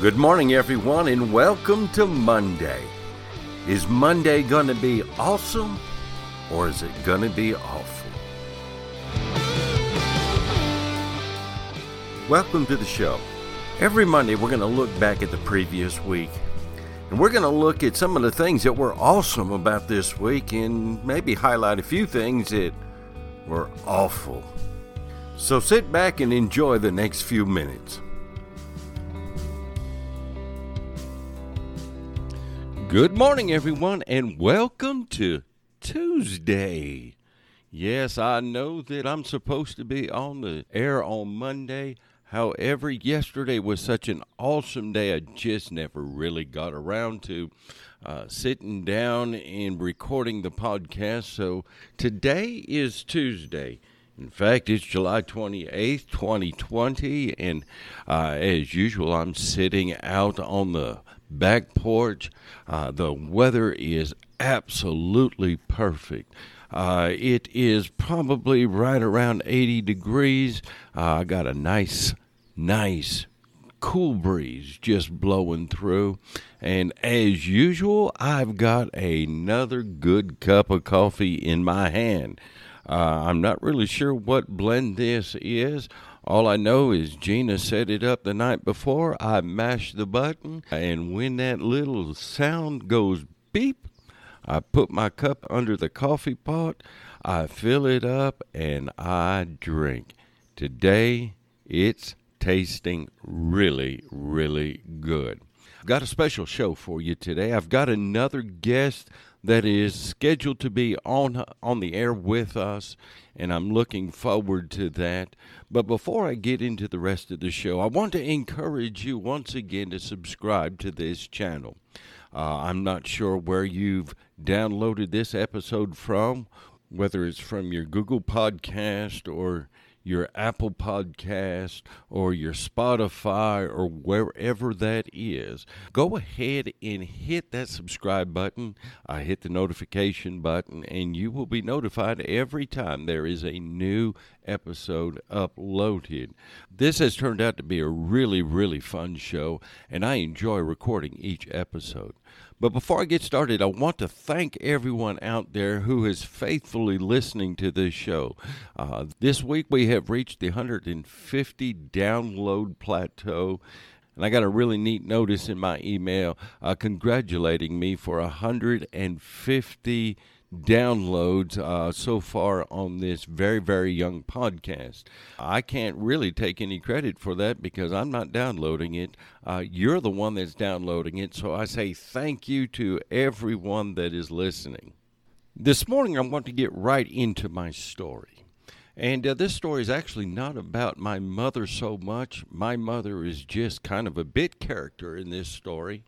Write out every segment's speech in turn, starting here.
Good morning, everyone, and welcome to Monday. Is Monday going to be awesome or is it going to be awful? Welcome to the show. Every Monday, we're going to look back at the previous week and we're going to look at some of the things that were awesome about this week and maybe highlight a few things that were awful. So sit back and enjoy the next few minutes. Good morning, everyone, and welcome to Tuesday. Yes, I know that I'm supposed to be on the air on Monday. However, yesterday was such an awesome day, I just never really got around to uh, sitting down and recording the podcast. So today is Tuesday. In fact, it's July 28th, 2020, and uh, as usual, I'm sitting out on the back porch. Uh, the weather is absolutely perfect. Uh, it is probably right around 80 degrees. Uh, I got a nice, nice cool breeze just blowing through. And as usual, I've got another good cup of coffee in my hand. Uh, I'm not really sure what blend this is. All I know is Gina set it up the night before. I mashed the button, and when that little sound goes beep, I put my cup under the coffee pot, I fill it up, and I drink. Today, it's tasting really, really good. Got a special show for you today. I've got another guest that is scheduled to be on on the air with us and I'm looking forward to that. But before I get into the rest of the show, I want to encourage you once again to subscribe to this channel. Uh, I'm not sure where you've downloaded this episode from, whether it's from your Google Podcast or your Apple Podcast or your Spotify or wherever that is, go ahead and hit that subscribe button. I hit the notification button, and you will be notified every time there is a new episode uploaded. This has turned out to be a really, really fun show, and I enjoy recording each episode. But before I get started, I want to thank everyone out there who is faithfully listening to this show. Uh, this week we have reached the 150 download plateau. And I got a really neat notice in my email uh, congratulating me for 150 downloads uh, so far on this very, very young podcast. I can't really take any credit for that because I'm not downloading it. Uh, you're the one that's downloading it. So I say thank you to everyone that is listening. This morning, I want to get right into my story. And uh, this story is actually not about my mother so much. My mother is just kind of a bit character in this story.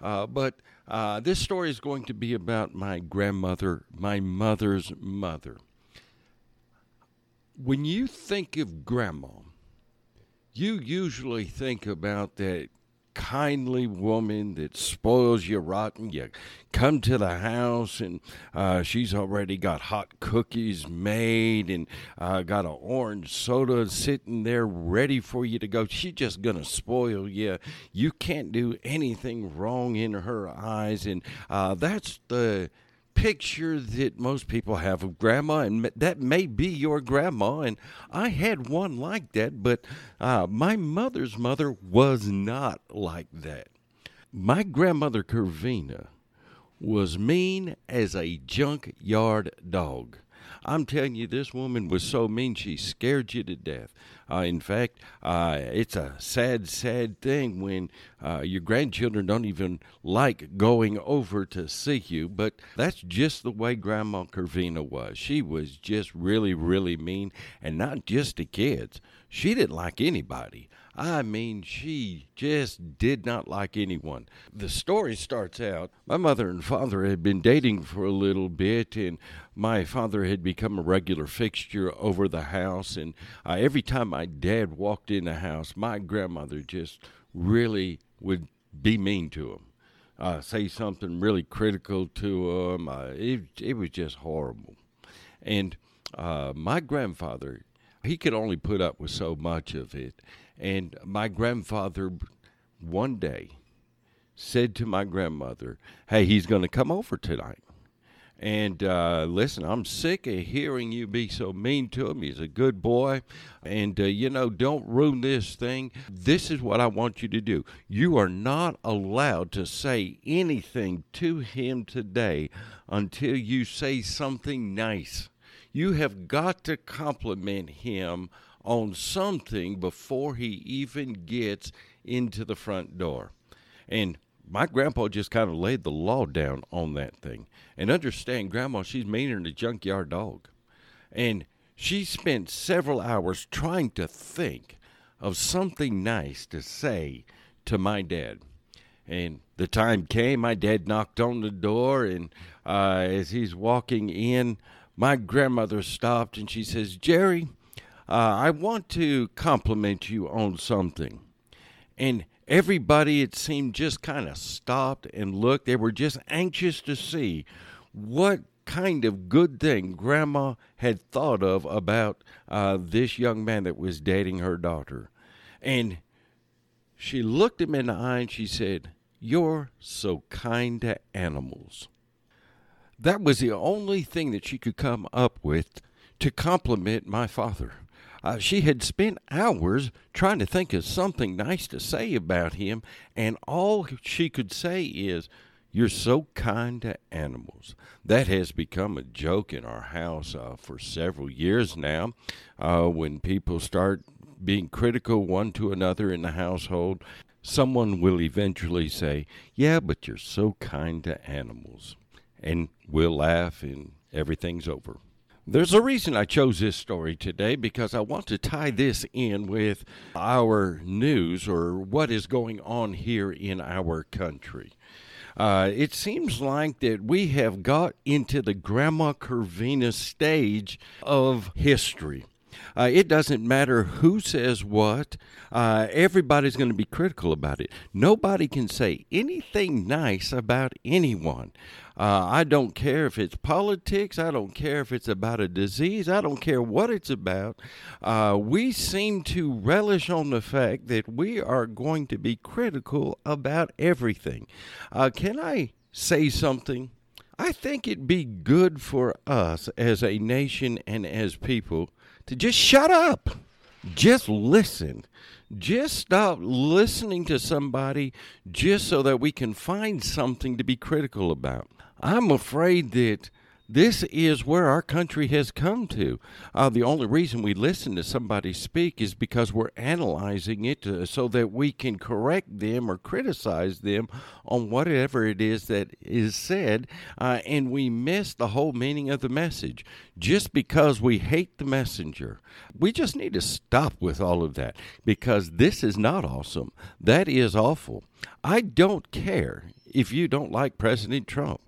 Uh, but uh, this story is going to be about my grandmother, my mother's mother. When you think of grandma, you usually think about that kindly woman that spoils you rotten. You come to the house and uh, she's already got hot cookies made and uh, got an orange soda sitting there ready for you to go. She's just going to spoil you. You can't do anything wrong in her eyes. And uh, that's the picture that most people have of grandma, and that may be your grandma. And I had one like that, but uh, my mother's mother was not like that. My grandmother Curvina was mean as a junkyard dog. I'm telling you, this woman was so mean, she scared you to death. Uh, in fact, uh, it's a sad, sad thing when uh, your grandchildren don't even like going over to see you, but that's just the way Grandma Curvina was. She was just really, really mean, and not just to kids. She didn't like anybody. I mean, she just did not like anyone. The story starts out my mother and father had been dating for a little bit, and my father had become a regular fixture over the house. And uh, every time my dad walked in the house, my grandmother just really would be mean to him. Uh, say something really critical to him. Uh, it, it was just horrible. And uh, my grandfather, he could only put up with so much of it. And my grandfather one day said to my grandmother, Hey, he's going to come over tonight. And uh, listen, I'm sick of hearing you be so mean to him. He's a good boy. And, uh, you know, don't ruin this thing. This is what I want you to do. You are not allowed to say anything to him today until you say something nice. You have got to compliment him on something before he even gets into the front door. And my grandpa just kind of laid the law down on that thing. And understand, grandma, she's meaner than a junkyard dog. And she spent several hours trying to think of something nice to say to my dad. And the time came, my dad knocked on the door, and uh, as he's walking in, my grandmother stopped and she says, Jerry, uh, I want to compliment you on something. And everybody, it seemed, just kind of stopped and looked. They were just anxious to see what kind of good thing Grandma had thought of about uh, this young man that was dating her daughter. And she looked him in the eye and she said, You're so kind to animals. That was the only thing that she could come up with to compliment my father. Uh, she had spent hours trying to think of something nice to say about him, and all she could say is, You're so kind to animals. That has become a joke in our house uh, for several years now. Uh, when people start being critical one to another in the household, someone will eventually say, Yeah, but you're so kind to animals. And we'll laugh, and everything's over. There's a reason I chose this story today because I want to tie this in with our news or what is going on here in our country. Uh, it seems like that we have got into the Grandma Corvina stage of history. Uh, it doesn't matter who says what. Uh, everybody's going to be critical about it. Nobody can say anything nice about anyone. Uh, I don't care if it's politics. I don't care if it's about a disease. I don't care what it's about. Uh, we seem to relish on the fact that we are going to be critical about everything. Uh, can I say something? I think it'd be good for us as a nation and as people to just shut up. Just listen. Just stop listening to somebody just so that we can find something to be critical about. I'm afraid that this is where our country has come to. Uh, the only reason we listen to somebody speak is because we're analyzing it to, so that we can correct them or criticize them on whatever it is that is said, uh, and we miss the whole meaning of the message just because we hate the messenger. We just need to stop with all of that because this is not awesome. That is awful. I don't care if you don't like President Trump.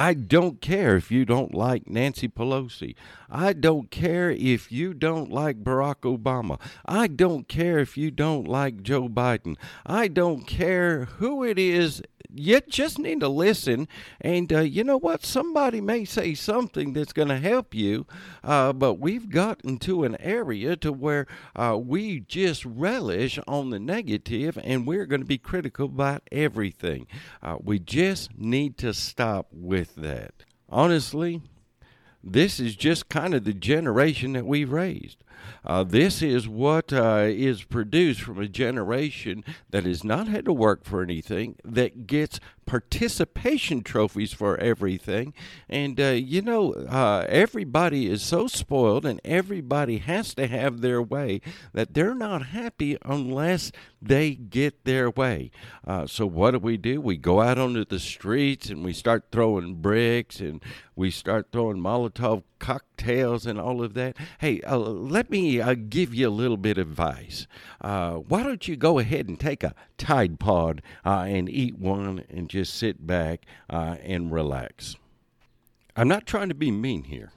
I don't care if you don't like Nancy Pelosi. I don't care if you don't like Barack Obama. I don't care if you don't like Joe Biden. I don't care who it is you just need to listen. And uh, you know what? Somebody may say something that's going to help you, uh, but we've gotten to an area to where uh, we just relish on the negative, and we're going to be critical about everything. Uh, we just need to stop with that. Honestly, this is just kind of the generation that we've raised. Uh, this is what uh, is produced from a generation that has not had to work for anything, that gets participation trophies for everything. And, uh, you know, uh, everybody is so spoiled and everybody has to have their way that they're not happy unless they get their way. Uh, so, what do we do? We go out onto the streets and we start throwing bricks and we start throwing Molotov cocktails and all of that. Hey, uh, let me uh, give you a little bit of advice. Uh, why don't you go ahead and take a Tide Pod uh, and eat one and just sit back uh, and relax? I'm not trying to be mean here.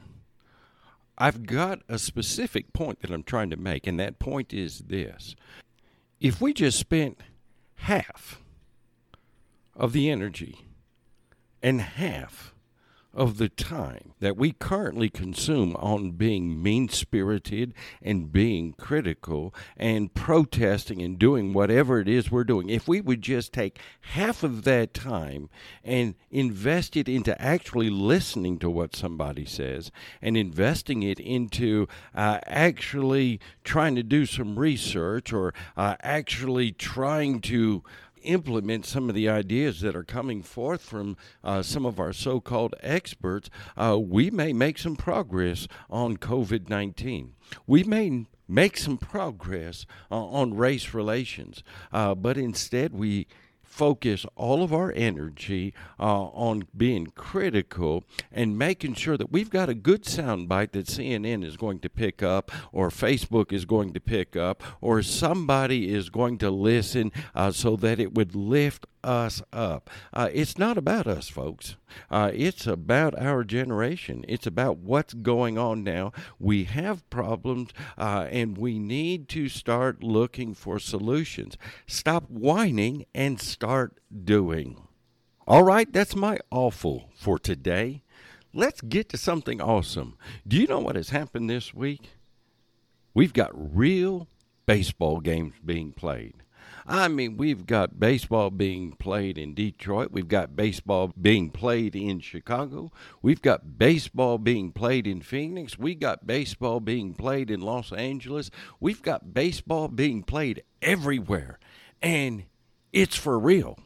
I've got a specific point that I'm trying to make, and that point is this. If we just spent half of the energy and half of the time that we currently consume on being mean spirited and being critical and protesting and doing whatever it is we're doing, if we would just take half of that time and invest it into actually listening to what somebody says and investing it into uh, actually trying to do some research or uh, actually trying to implement some of the ideas that are coming forth from uh, some of our so called experts, uh, we may make some progress on COVID 19. We may make some progress uh, on race relations, uh, but instead we focus all of our energy uh, on being critical and making sure that we've got a good soundbite that CNN is going to pick up, or Facebook is going to pick up, or somebody is going to listen uh, so that it would lift us up. Uh, it's not about us, folks. Uh, it's about our generation. It's about what's going on now. We have problems, uh, and we need to start looking for solutions. Stop whining and start doing. All right, that's my awful for today. Let's get to something awesome. Do you know what has happened this week? We've got real baseball games being played. I mean, we've got baseball being played in Detroit. We've got baseball being played in Chicago. We've got baseball being played in Phoenix. We got baseball being played in Los Angeles. We've got baseball being played everywhere. And it's for real.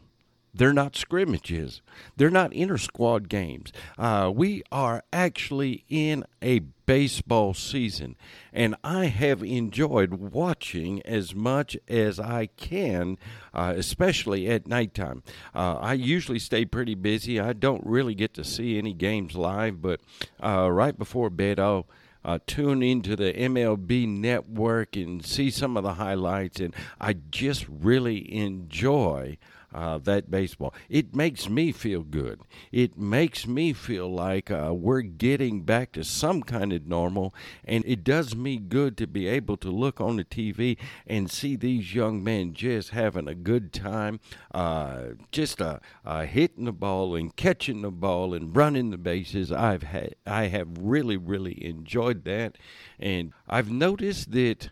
They're not scrimmages. They're not inter squad games. Uh, we are actually in a baseball season, and I have enjoyed watching as much as I can, uh, especially at nighttime. Uh, I usually stay pretty busy. I don't really get to see any games live, but uh, right before bed, I'll uh, tune into the MLB network and see some of the highlights, and I just really enjoy uh, that baseball. It makes me feel good. It makes me feel like uh, we're getting back to some kind of normal, and it does me good to be able to look on the TV and see these young men just having a good time, uh, just uh, uh, hitting the ball and catching the ball and running the bases. I've had, I have really, really enjoyed that, and I've noticed that.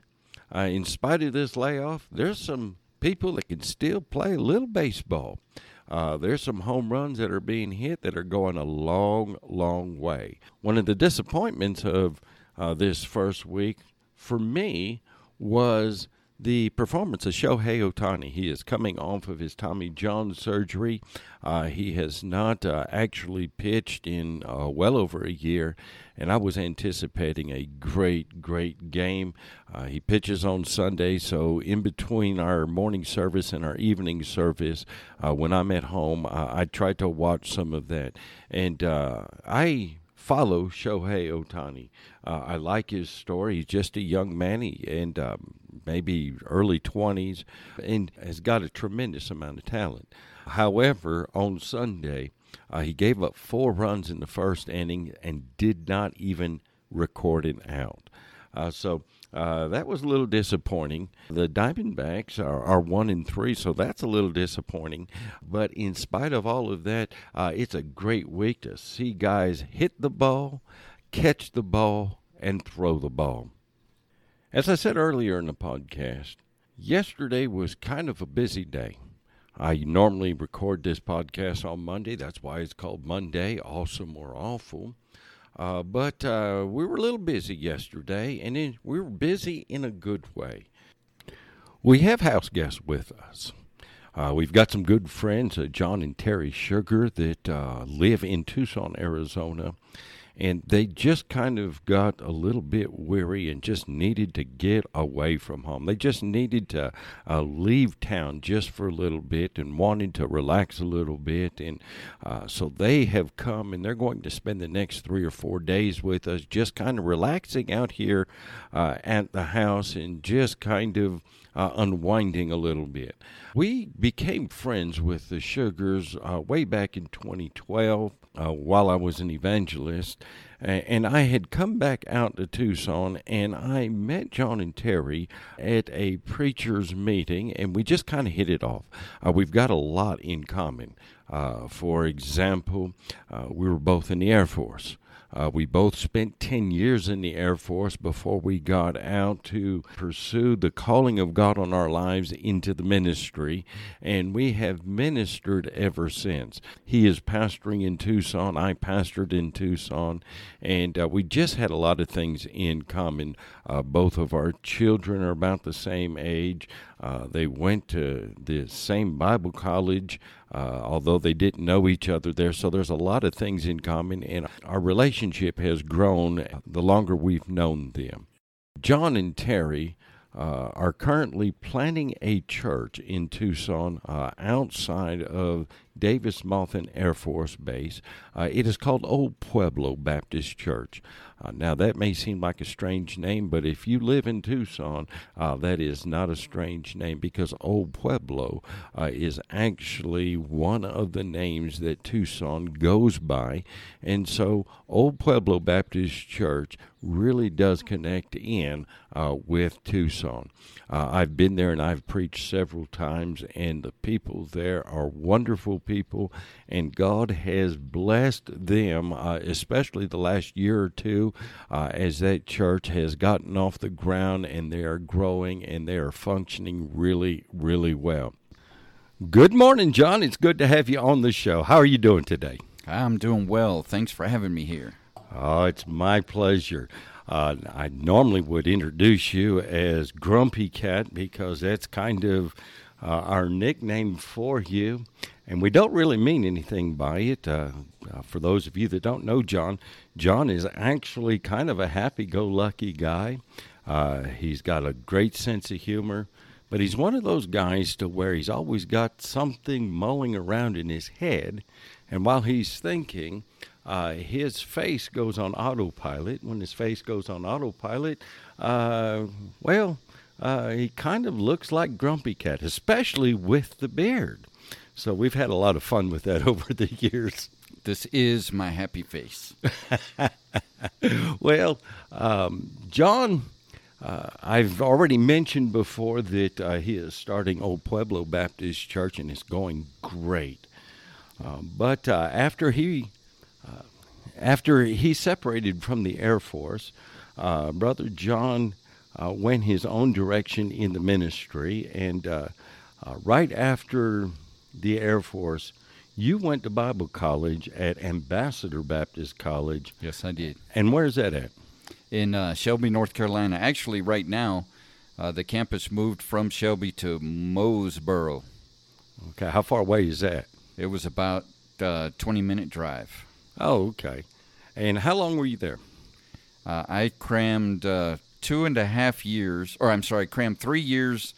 Uh, in spite of this layoff, there's some people that can still play a little baseball. Uh, there's some home runs that are being hit that are going a long, long way. One of the disappointments of uh, this first week for me was the performance of Shohei Ohtani. He is coming off of his Tommy John surgery. Uh, he has not uh, actually pitched in uh, well over a year, and I was anticipating a great, great game. Uh, he pitches on Sunday, so in between our morning service and our evening service, uh, when I'm at home, I try to watch some of that. And uh, I follow Shohei Ohtani. Uh, I like his story. He's just a young man, he, and um, maybe early 20s, and has got a tremendous amount of talent. However, on Sunday, uh, he gave up four runs in the first inning and did not even record an out. Uh, so uh, that was a little disappointing. The Diamondbacks are, are one and three, so that's a little disappointing. But in spite of all of that, uh, it's a great week to see guys hit the ball, catch the ball, and throw the ball. As I said earlier in the podcast, yesterday was kind of a busy day. I normally record this podcast on Monday. That's why it's called Monday, awesome or awful. Uh, but uh, we were a little busy yesterday, and in, we were busy in a good way. We have house guests with us. Uh, we've got some good friends, uh, John and Terry Sugar, that uh, live in Tucson, Arizona and they just kind of got a little bit weary and just needed to get away from home. They just needed to uh, leave town just for a little bit and wanted to relax a little bit. And uh, so they have come and they're going to spend the next three or four days with us, just kind of relaxing out here uh, at the house and just kind of uh, unwinding a little bit. We became friends with the Sugars uh, way back in 2012. Uh, while I was an evangelist. And I had come back out to Tucson and I met John and Terry at a preacher's meeting, and we just kind of hit it off. Uh, we've got a lot in common. Uh, for example, uh, we were both in the Air Force. Uh, we both spent 10 years in the Air Force before we got out to pursue the calling of God on our lives into the ministry, and we have ministered ever since. He is pastoring in Tucson, I pastored in Tucson, and uh, we just had a lot of things in common. Uh, both of our children are about the same age. Uh, they went to the same Bible college, uh, although they didn't know each other there. So there's a lot of things in common, and our relationship has grown the longer we've known them. John and Terry uh, are currently planning a church in Tucson uh, outside of Davis Monthan Air Force Base. Uh, it is called Old Pueblo Baptist Church. Uh, now, that may seem like a strange name, but if you live in Tucson, uh, that is not a strange name because Old Pueblo uh, is actually one of the names that Tucson goes by. And so, Old Pueblo Baptist Church really does connect in uh, with Tucson. Uh, I've been there and I've preached several times, and the people there are wonderful people, and God has blessed them, uh, especially the last year or two, uh, as that church has gotten off the ground and they are growing and they are functioning really, really well. Good morning, John. It's good to have you on the show. How are you doing today? I'm doing well. Thanks for having me here. Oh, it's my pleasure. Uh, I normally would introduce you as Grumpy Cat because that's kind of uh, our nickname for you. And we don't really mean anything by it. Uh, uh for those of you that don't know John, John is actually kind of a happy go lucky guy. Uh, he's got a great sense of humor, but he's one of those guys to where he's always got something mulling around in his head. And while he's thinking, uh, his face goes on autopilot. When his face goes on autopilot, uh, well, uh, he kind of looks like Grumpy Cat, especially with the beard. So we've had a lot of fun with that over the years. This is my happy face. well, um, John, uh, I've already mentioned before that uh, he is starting Old Pueblo Baptist Church and it's going great. Uh, but uh, after he after he separated from the Air Force, uh, Brother John uh, went his own direction in the ministry. And uh, uh, right after the Air Force, you went to Bible college at Ambassador Baptist College. Yes, I did. And where's that at? In uh, Shelby, North Carolina. Actually, right now, uh, the campus moved from Shelby to Mooresboro. Okay, how far away is that? It was about a 20 minute drive. Oh, okay. And how long were you there? Uh, I crammed uh, two and a half years, or I'm sorry, crammed three years,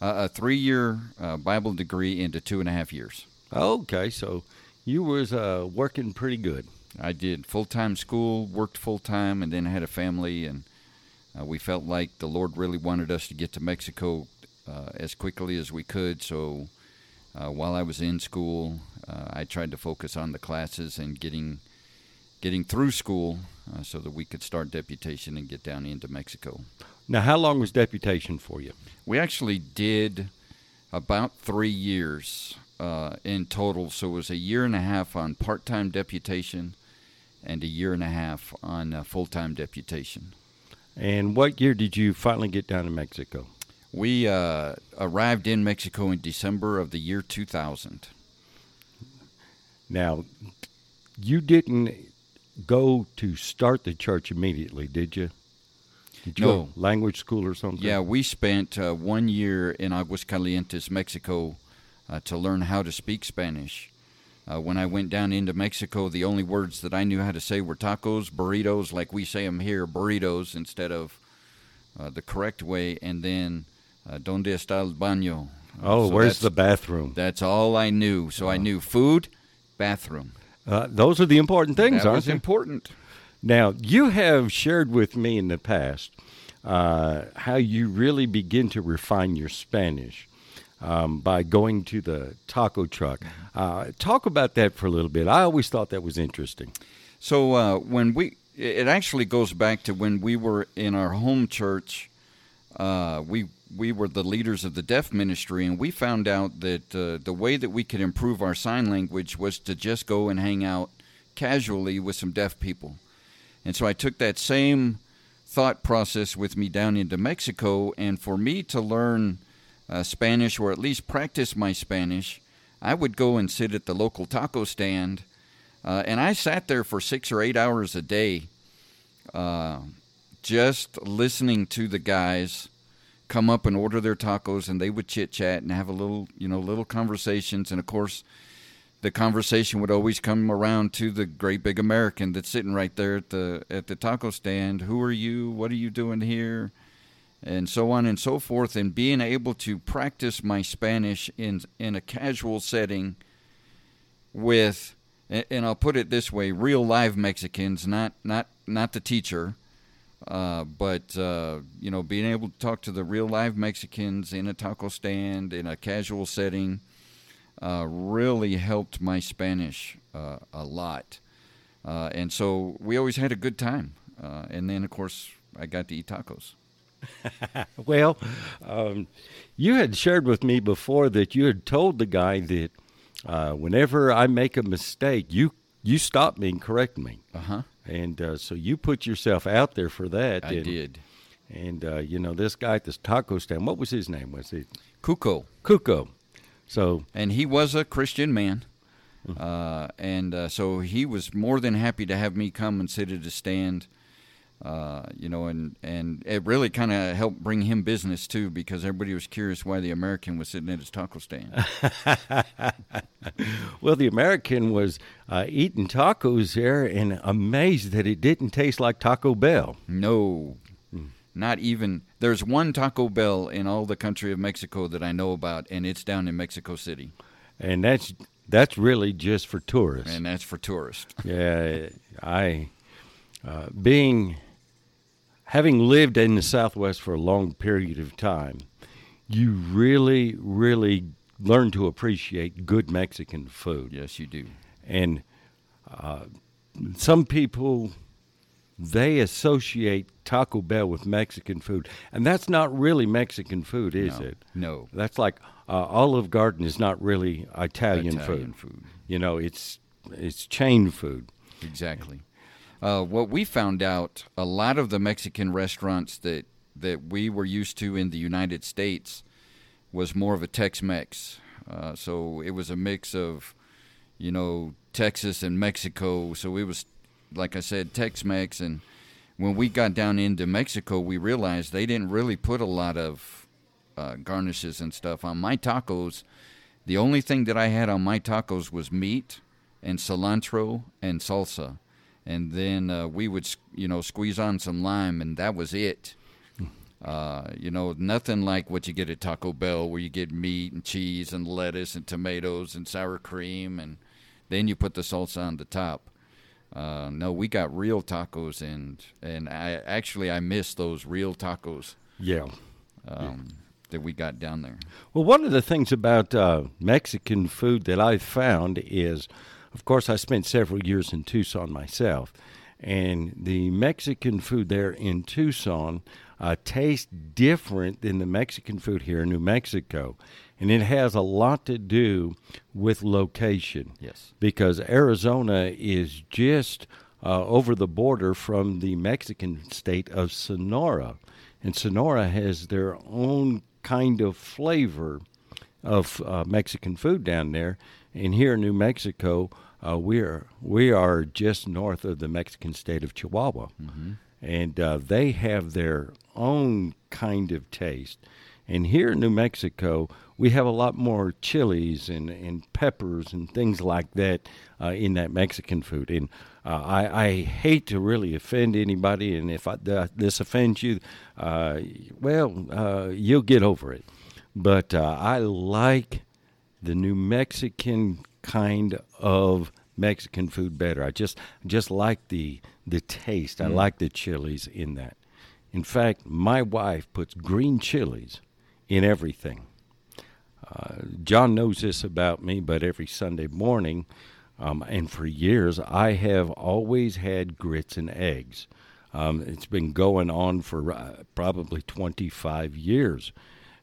uh, a three-year uh, Bible degree into two and a half years. Okay, so you was uh, working pretty good. I did full-time school, worked full-time, and then had a family, and uh, we felt like the Lord really wanted us to get to Mexico as quickly as we could. So while I was in school, I tried to focus on the classes and getting – getting through school uh, so that we could start deputation and get down into Mexico. Now, how long was deputation for you? We actually did about three years uh, in total. So it was a year and a half on part time deputation and a year and a half on uh, full time deputation. And what year did you finally get down to Mexico? We uh, arrived in Mexico in December of the year 2000. Now, you didn't go to start the church immediately, did you? Did you no. language school or something? Yeah, we spent uh, one year in Aguascalientes, Mexico, uh, to learn how to speak Spanish. Uh, when I went down into Mexico, the only words that I knew how to say were tacos, burritos, like we say them here, burritos instead of the correct way, and then uh, ¿Dónde está el baño? Oh, so where's the bathroom? That's all I knew. So I knew food, bathroom. Uh, those are the important things, that aren't they? important. Now, you have shared with me in the past uh, how you really begin to refine your Spanish. um, by going to the taco truck. Uh, talk about that for a little bit. I always thought that was interesting. So uh, when we, it actually goes back to when we were in our home church. Uh, we we were the leaders of the deaf ministry, and we found out that uh, the way that we could improve our sign language was to just go and hang out casually with some deaf people. And so I took that same thought process with me down into Mexico, and for me to learn uh, Spanish or at least practice my Spanish, I would go and sit at the local taco stand, uh, and I sat there for six or eight hours a day, uh, just listening to the guys come up and order their tacos, and they would chit chat and have a little, you know, little conversations, and of course the conversation would always come around to the great big American that's sitting right there at the at the taco stand. Who are you? What are you doing here? And so on and so forth. And being able to practice my Spanish in in a casual setting with, and I'll put it this way: real live Mexicans, not not not the teacher. Uh, but uh, you know, being able to talk to the real live Mexicans in a taco stand in a casual setting, uh, really helped my Spanish uh, a lot. Uh, and so we always had a good time. Uh, and then, of course, I got to eat tacos. well, um, you had shared with me before that you had told the guy that uh, whenever I make a mistake, you you stop me and correct me. Uh-huh. And uh, so you put yourself out there for that. I and, did. And uh, you know this guy at this taco stand. What was his name? Was it Cuco? Cuco. So and he was a Christian man, uh, and uh, so he was more than happy to have me come and sit at a stand. Uh, you know, and and it really kind of helped bring him business too, because everybody was curious why the American was sitting at his taco stand. well, the American was uh, eating tacos there and amazed that it didn't taste like Taco Bell. No, not even there's one Taco Bell in all the country of Mexico that I know about, and it's down in Mexico City. And that's that's really just for tourists. And that's for tourists. yeah, I uh, being having lived in the Southwest for a long period of time, you really, really learn to appreciate good Mexican food. Yes, you do. And uh, some people they associate Taco Bell with Mexican food, and that's not really Mexican food, is no, it? No. That's like uh, Olive Garden is not really Italian, Italian food. food. You know, it's it's chain food. Exactly. Uh, what we found out, a lot of the Mexican restaurants that that we were used to in the United States was more of a Tex-Mex. Uh, so it was a mix of, you know, Texas and Mexico. So it was like I said, Tex-Mex, and when we got down into Mexico, we realized they didn't really put a lot of uh, garnishes and stuff on my tacos. The only thing that I had on my tacos was meat and cilantro and salsa, and then uh, we would, you know, squeeze on some lime, and that was it. Uh, you know, nothing like what you get at Taco Bell, where you get meat and cheese and lettuce and tomatoes and sour cream, and then you put the salsa on the top. Uh, no, we got real tacos, and and I actually I miss those real tacos. Yeah. Um, yeah. That we got down there. Well, one of the things about uh, Mexican food that I've found is, of course, I spent several years in Tucson myself, and the Mexican food there in Tucson uh, tastes different than the Mexican food here in New Mexico and it has a lot to do with location. Yes. Because Arizona is just uh, over the border from the Mexican state of Sonora, and Sonora has their own kind of flavor of uh, Mexican food down there. And here in New Mexico, uh, we are we are just north of the Mexican state of Chihuahua, mm-hmm. and uh, they have their own kind of taste. And here in New Mexico, we have a lot more chilies and, and peppers and things like that uh, in that Mexican food. And uh, I, I, hate to really offend anybody, and if I, this offends you, uh, well, uh, you'll get over it. But uh, I like the New Mexican kind of Mexican food better. I just just like the the taste. Mm. I like the chilies in that. In fact, my wife puts green chilies in everything. uh, John knows this about me, but every Sunday morning, um, and for years, I have always had grits and eggs. Um, it's been going on for uh, probably 25 years.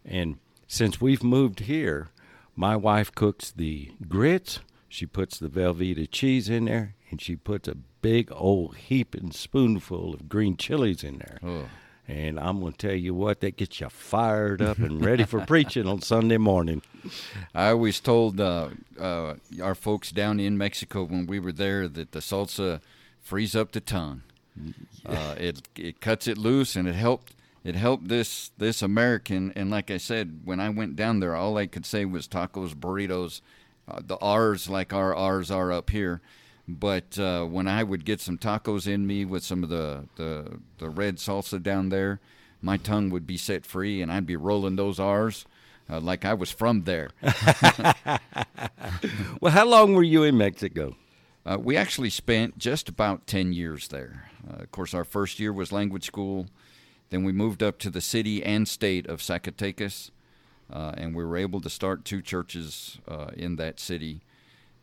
And since we've moved here, my wife cooks the grits, she puts the Velveeta cheese in there, and she puts a big old heaping spoonful of green chilies in there. Oh. And I'm going to tell you what, that gets you fired up and ready for preaching on Sunday morning. I always told uh, uh, our folks down in Mexico when we were there that the salsa frees up the tongue. Uh, it it cuts it loose, and it helped it helped this this American. And like I said, when I went down there, all I could say was tacos, burritos, uh, the R's like our R's are up here. But uh, when I would get some tacos in me with some of the, the the red salsa down there, my tongue would be set free, and I'd be rolling those R's. Uh, like I was from there. Well, how long were you in Mexico? Uh, we actually spent just about 10 years there. Uh, of course, our first year was language school. Then we moved up to the city and state of Zacatecas, uh, and we were able to start two churches uh, in that city.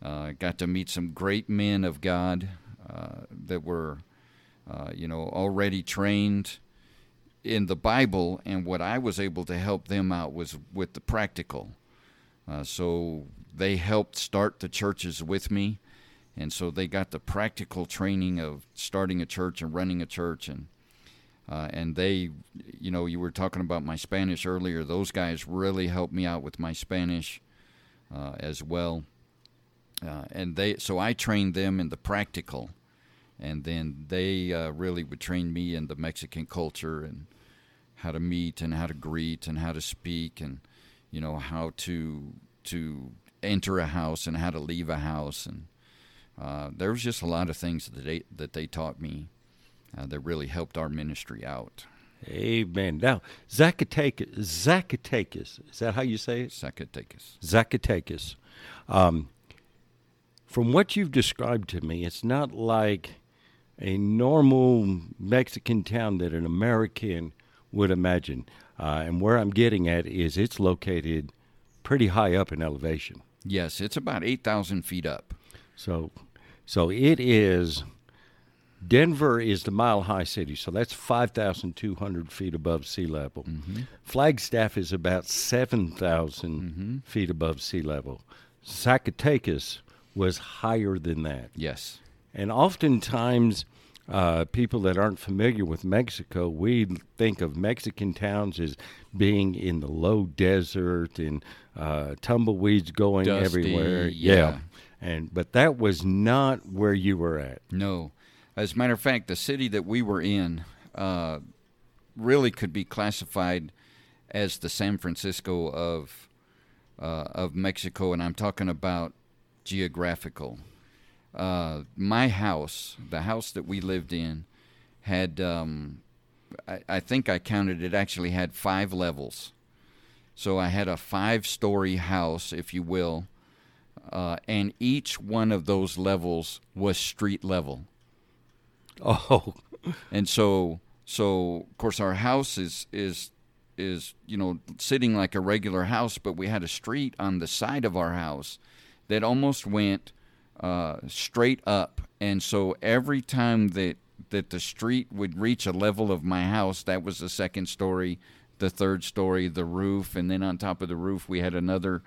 Uh, got to meet some great men of God uh, that were, you know, already trained in the Bible, and what I was able to help them out was with the practical. so they helped start the churches with me and so they got the practical training of starting a church and running a church and uh, and they you know you were talking about my spanish earlier. Those guys really helped me out with my spanish uh, as well. Uh, and they so i trained them in the practical and then they uh, really would train me in the mexican culture and how to meet and how to greet and how to speak and you know how to to enter a house and how to leave a house. And uh, there was just a lot of things that they that they taught me uh, that really helped our ministry out. Amen. Now, Zacatecas, Zacatecas, is that how you say it? Zacatecas. Zacatecas. Um, from what you've described to me, it's not like a normal Mexican town that an American would imagine. Uh, and where I'm getting at is it's located pretty high up in elevation. Yes, it's about 8,000 feet up. So, so it is. Denver is the mile high city, so that's 5,200 feet above sea level. Mm-hmm. Flagstaff is about 7,000 Mm-hmm. feet above sea level. Zacatecas was higher than that. Yes. And oftentimes, uh, people that aren't familiar with Mexico, we think of Mexican towns as being in the low desert and uh, tumbleweeds going Dusty, everywhere. yeah. And but that was not where you were at. No. As a matter of fact, the city that we were in uh, really could be classified as the San Francisco of uh, of Mexico, and I'm talking about geographical. Uh, my house, the house that we lived in, had um, I, I think I counted it actually had five levels. So I had a five-story house, if you will, uh, and each one of those levels was street level. Oh, And so, so of course, our house is is is you know sitting like a regular house, but we had a street on the side of our house that almost went uh, straight up. And so every time that that the street would reach a level of my house, that was the second story, the third story, the roof, and then on top of the roof we had another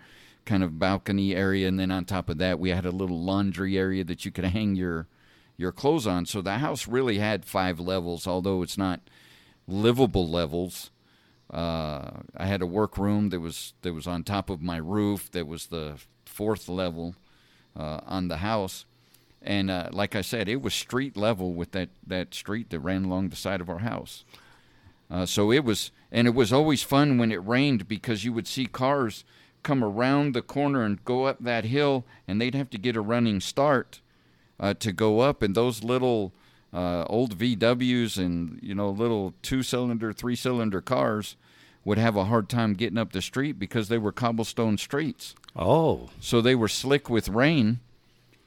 kind of balcony area, and then on top of that we had a little laundry area that you could hang your your clothes on. So the house really had five levels, although it's not livable levels. Uh, I had a workroom that was that was on top of my roof. That was the fourth level uh, on the house, and uh, like I said, it was street level with that that street that ran along the side of our house. Uh, so it was, and it was always fun when it rained because you would see cars come around the corner and go up that hill, and they'd have to get a running start uh, to go up, and those little uh, old VWs and you know little two-cylinder, three-cylinder cars would have a hard time getting up the street because they were cobblestone streets. oh, So they were slick with rain,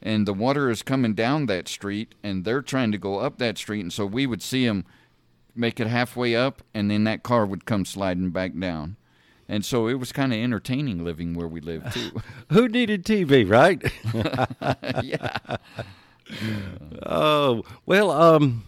and the water is coming down that street, and they're trying to go up that street, and so we would see them make it halfway up, and then that car would come sliding back down. and so it was kind of entertaining living where we lived too. Who needed TV, right? yeah. oh well. Um.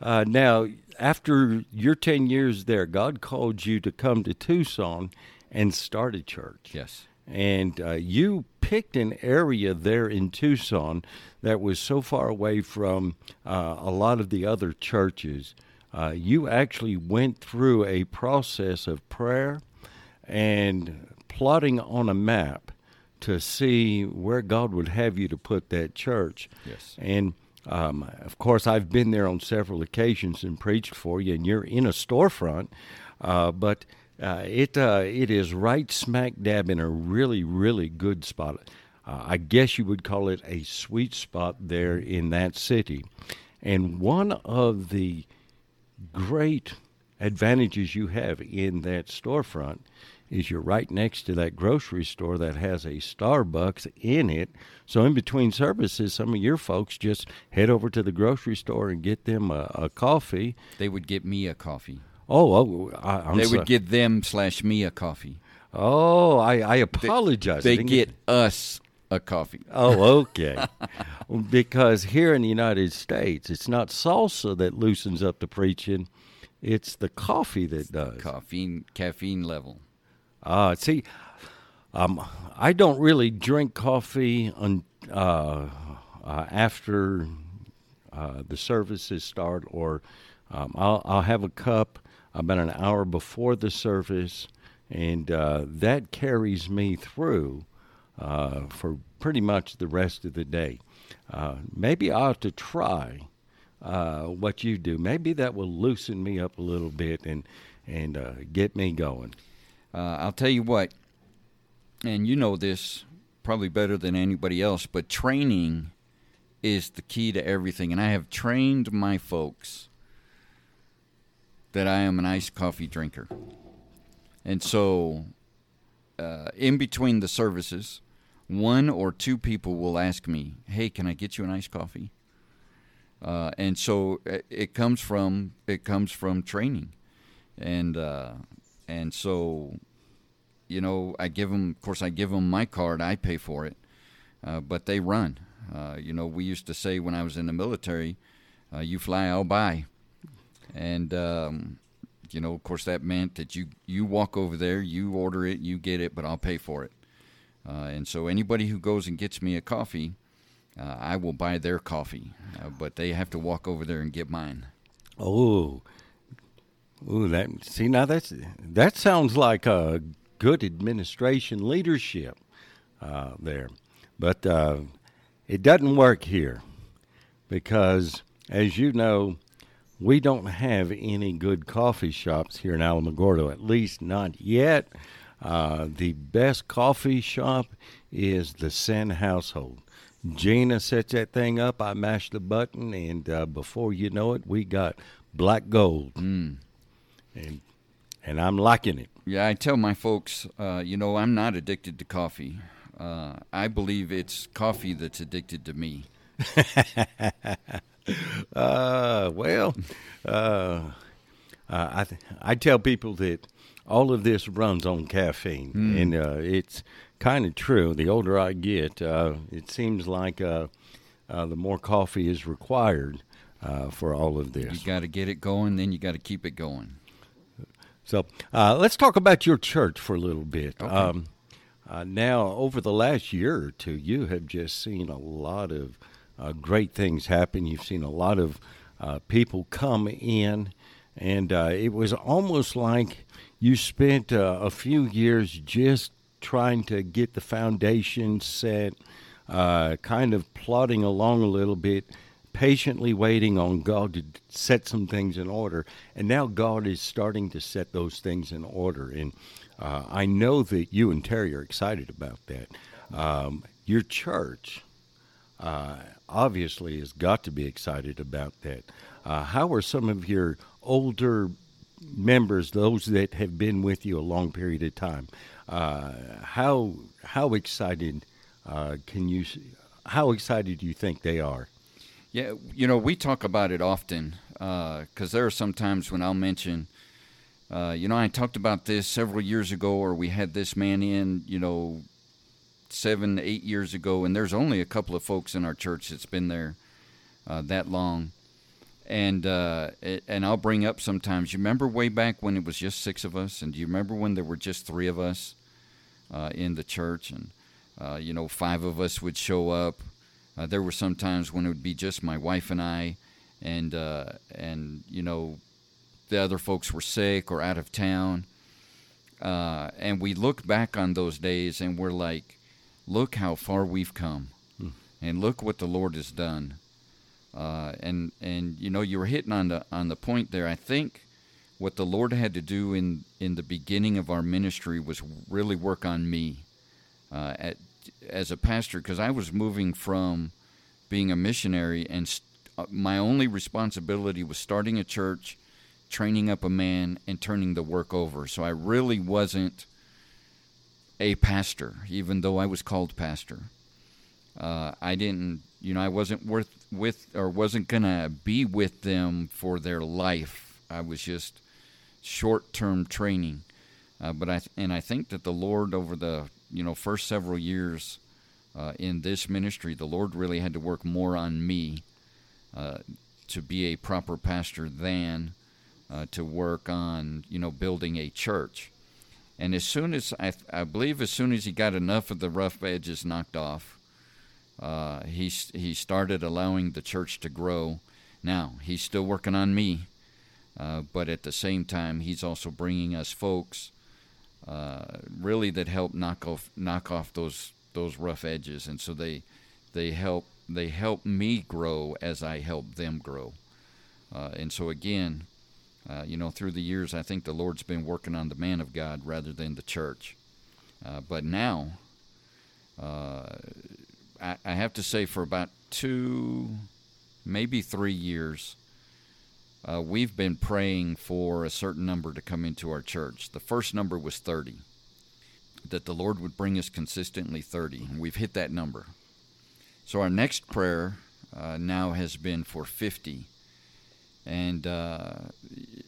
Uh, now, after your ten years there, God called you to come to Tucson and start a church. Yes. And uh, you picked an area there in Tucson that was so far away from uh, a lot of the other churches. Uh, you actually went through a process of prayer and plotting on a map to see where God would have you to put that church. Yes. And um, of course, I've been there on several occasions and preached for you, and you're in a storefront, uh, but uh, it uh, it is right smack dab in a really really good spot. Uh, I guess you would call it a sweet spot there in that city, and one of the great advantages you have in that storefront is you're right next to that grocery store that has a Starbucks in it. So in between services, some of your folks just head over to the grocery store and get them a, a coffee. They would get me a coffee. Oh, oh I, they would get them slash me a coffee. Oh, I, I apologize. They, they get us a coffee. Oh, okay. because here in the United States, it's not salsa that loosens up the preaching; it's the coffee that does. Caffeine, caffeine level. Uh, see, um, I don't really drink coffee on, uh, uh, after uh, the services start, or um, I'll, I'll have a cup about an hour before the service, and uh, that carries me through uh, for pretty much the rest of the day. Maybe I ought to try what you do. Maybe that will loosen me up a little bit and and get me going. Uh, I'll tell you what, and you know this probably better than anybody else, but training is the key to everything. And I have trained my folks that I am an iced coffee drinker. And so, uh, in between the services, one or two people will ask me, "Hey, can I get you an iced coffee?" Uh, and so it, uh, it, comes from it comes from training, and uh, and so you know I give them, of course, I give them my card, I pay for it, uh, but they run. Uh, you know, we used to say when I was in the military, uh, "You fly, I'll buy," and um, you know, of course, that meant that you you walk over there, you order it, you get it, but I'll pay for it. Uh, and so anybody who goes and gets me a coffee, uh, I will buy their coffee, uh, but they have to walk over there and get mine. Oh, Ooh, that see now that's that sounds like a good administration leadership uh, there, but uh, it doesn't work here because, as you know, we don't have any good coffee shops here in Alamogordo. At least not yet. Uh, the best coffee shop is the Sen household. Gina sets that thing up. I mash the button, and uh, before you know it, we got black gold. Mm and and I'm liking it. Yeah, I tell my folks, uh, you know, I'm not addicted to coffee. Uh, I believe it's coffee that's addicted to me. uh, well, uh, uh, I th- I tell people that all of this runs on caffeine, mm. and uh, it's kind of true. The older I get, it seems like the more coffee is required for all of this. You got to get it going, then you got to keep it going. So uh, let's talk about your church for a little bit. Okay. Um, uh, now, over the last year or two, you have just seen a lot of uh, great things happen. You've seen a lot of uh, people come in, and uh, it was almost like you spent uh, a few years just trying to get the foundation set, kind of plodding along a little bit patiently waiting on God to set some things in order. And now God is starting to set those things in order. And uh, I know that you and Terry are excited about that. Um, your church uh, obviously has got to be excited about that. Uh, how are some of your older members, those that have been with you a long period of time, uh, how how excited uh, can you? How excited do you think they are? Yeah, you know, we talk about it often because uh, there are some times when I'll mention Uh, you know, I talked about this several years ago, or we had this man in, you know, seven, eight years ago, and there's only a couple of folks in our church that's been there uh, that long. And uh, and I'll bring up sometimes. You remember way back when it was just six of us, and do you remember when there were just three of us uh, in the church, and uh, you know, five of us would show up. Uh, there were some times when it would be just my wife and I, and and you know, the other folks were sick or out of town. Uh, and we look back on those days and we're like, look how far we've come, hmm. and look what the Lord has done. Uh, and and you know you were hitting on the on the point there. I think what the Lord had to do in in the beginning of our ministry was really work on me uh, as a pastor because I was moving from being a missionary and st- uh, my only responsibility was starting a church, training up a man, and turning the work over. So I really wasn't a pastor, even though I was called pastor. Uh, I didn't, you know, I wasn't worth with or wasn't gonna be with them for their life. I was just short-term training. Uh, but I and I think that the Lord over the you know first several years uh, in this ministry, the Lord really had to work more on me uh, to be a proper pastor than uh, to work on you know building a church. And as soon as I, I believe, as soon as he got enough of the rough edges knocked off, uh, he he started allowing the church to grow. Now he's still working on me, uh, but at the same time, he's also bringing us folks uh, really that help knock off knock off those those rough edges, and so they they help they help me grow as I help them grow. Uh, and so again, uh, you know, through the years, I think the Lord's been working on the man of God rather than the church. Uh, but now, uh, I, I, have to say, for about two, maybe three years, uh, we've been praying for a certain number to come into our church. The first number was 30, that the Lord would bring us consistently 30, and we've hit that number. So our next prayer uh, now has been for 50 and uh,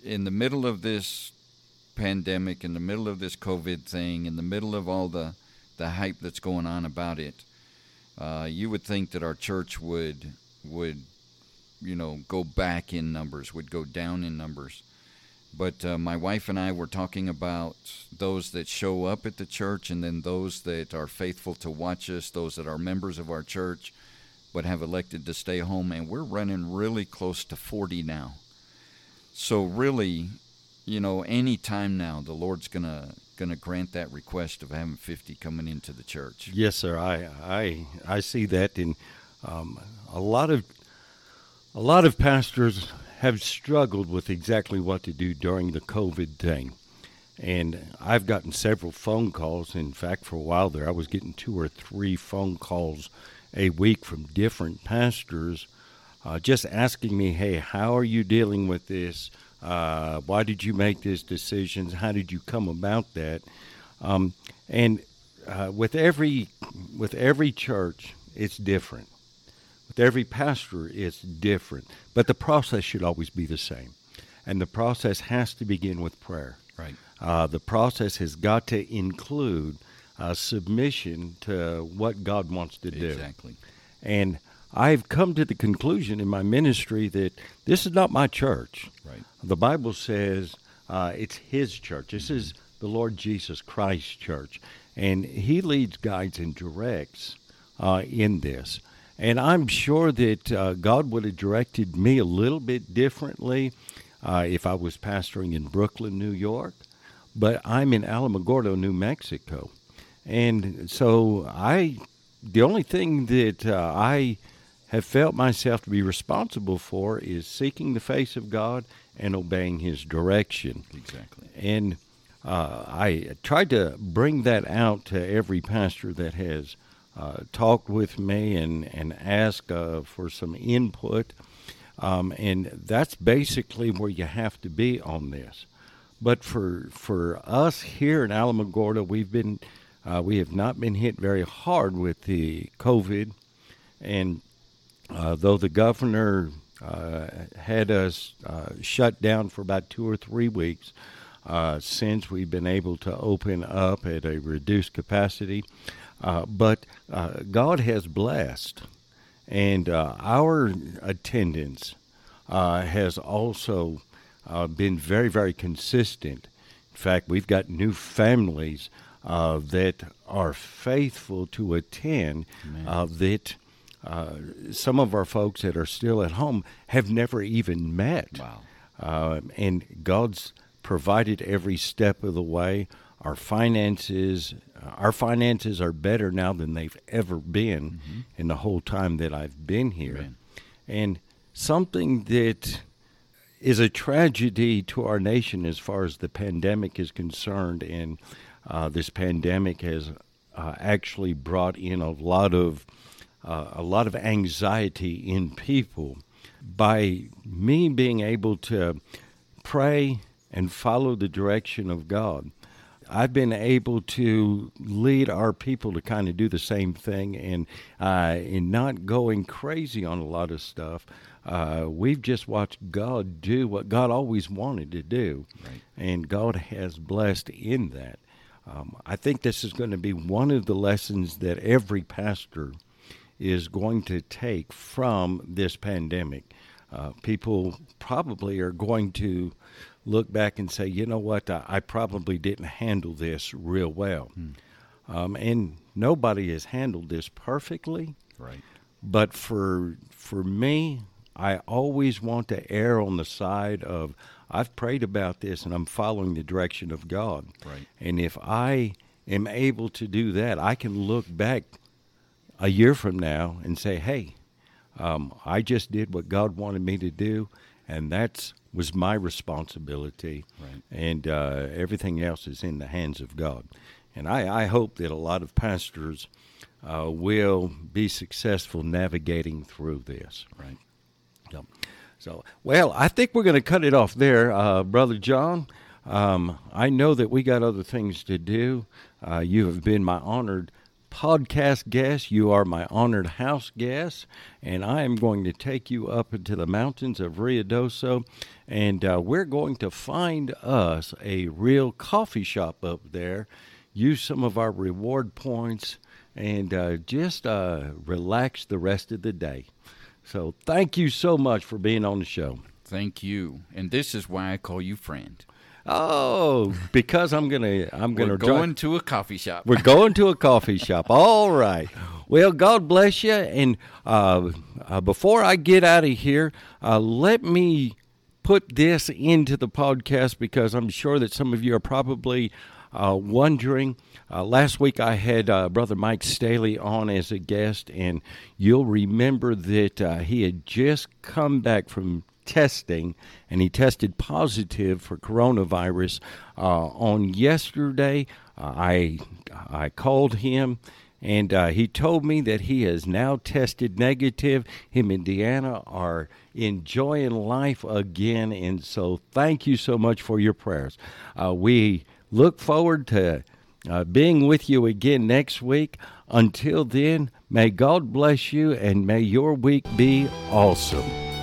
in the middle of this pandemic, in the middle of this COVID thing, in the middle of all the, the hype that's going on about it, uh, you would think that our church would would you know go back in numbers, would go down in numbers. But uh, my wife and I were talking about those that show up at the church, and then those that are faithful to watch us, those that are members of our church, but have elected to stay home, and we're running really close to 40 now. So really, you know, any time now, the Lord's gonna gonna grant that request of having 50 coming into the church. Yes, sir. I I I see that, in um, a lot of a lot of pastors have struggled with exactly what to do during the COVID thing. And I've gotten several phone calls. In fact, for a while there, I was getting two or three phone calls a week from different pastors uh, just asking me, hey, how are you dealing with this? Uh, why did you make this decision? How did you come about that? Um, and uh, with every with every church, it's different. With every pastor, it's different. But the process should always be the same, and the process has to begin with prayer. Right. Uh, the process has got to include uh, submission to what God wants to do. Exactly. And I've come to the conclusion in my ministry that this is not my church. Right. The Bible says uh, it's His church. This mm-hmm. is the Lord Jesus Christ's church, and He leads, guides, and directs uh, in this. And I'm sure that uh, God would have directed me a little bit differently uh, if I was pastoring in Brooklyn, New York. But I'm in Alamogordo, New Mexico. And so I, the only thing that uh, I have felt myself to be responsible for is seeking the face of God and obeying His direction. Exactly. And uh, I tried to bring that out to every pastor that has uh, talked with me and and asked uh, for some input. Um, and that's basically where you have to be on this. But for for us here in Alamogordo, we've been uh, we have not been hit very hard with the COVID, and uh, though the governor uh, had us shut down for about two or three weeks, since we've been able to open up at a reduced capacity. Uh, but uh, God has blessed, and uh, our attendance uh, has also uh, been very, very consistent. In fact, we've got new families uh, that are faithful to attend uh, that uh, some of our folks that are still at home have never even met. Wow. Uh, and God's provided every step of the way. Our finances, our finances are better now than they've ever been in the whole time that I've been here. Amen. And something that is a tragedy to our nation as far as the pandemic is concerned, and uh, this pandemic has uh, actually brought in a lot of uh, a lot of anxiety in people. By me being able to pray and follow the direction of God, I've been able to lead our people to kind of do the same thing and uh, in not going crazy on a lot of stuff. Uh, we've just watched God do what God always wanted to do, Right. and God has blessed in that. Um, I think this is going to be one of the lessons that every pastor is going to take from this pandemic. Uh, people probably are going to look back and say, you know what, I, I probably didn't handle this real well. Um, and nobody has handled this perfectly. Right. But for for me, I always want to err on the side of I've prayed about this and I'm following the direction of God. Right. And if I am able to do that, I can look back a year from now and say, "Hey, um, I just did what God wanted me to do, and that's was my responsibility, Right. and uh, everything else is in the hands of God." And I, I hope that a lot of pastors uh, will be successful navigating through this. Right. So, so well, I think we're going to cut it off there, uh, Brother John. Um, I know that we got other things to do. Uh, you have been my honored podcast guest. You are my honored house guest, and I am going to take you up into the mountains of Ruidoso, and uh, we're going to find us a real coffee shop up there. Use some of our reward points and uh, just uh, relax the rest of the day. So thank you so much for being on the show. Thank you. And this is why I call you friend. Oh, because I'm gonna I'm gonna We're drive- going to a coffee shop. We're going to a coffee shop. All right. Well, God bless you. And uh, uh, before I get out of here, uh, let me put this into the podcast because I'm sure that some of you are probably uh, wondering. Uh, last week I had uh, Brother Mike Staley on as a guest, and you'll remember that uh, he had just come back from testing and he tested positive for coronavirus uh, on yesterday. Uh, I I called him and uh, he told me that he has now tested negative. Him and Deanna are enjoying life again, and so thank you so much for your prayers. Uh, we look forward to uh, being with you again next week. Until then, may God bless you and may your week be awesome.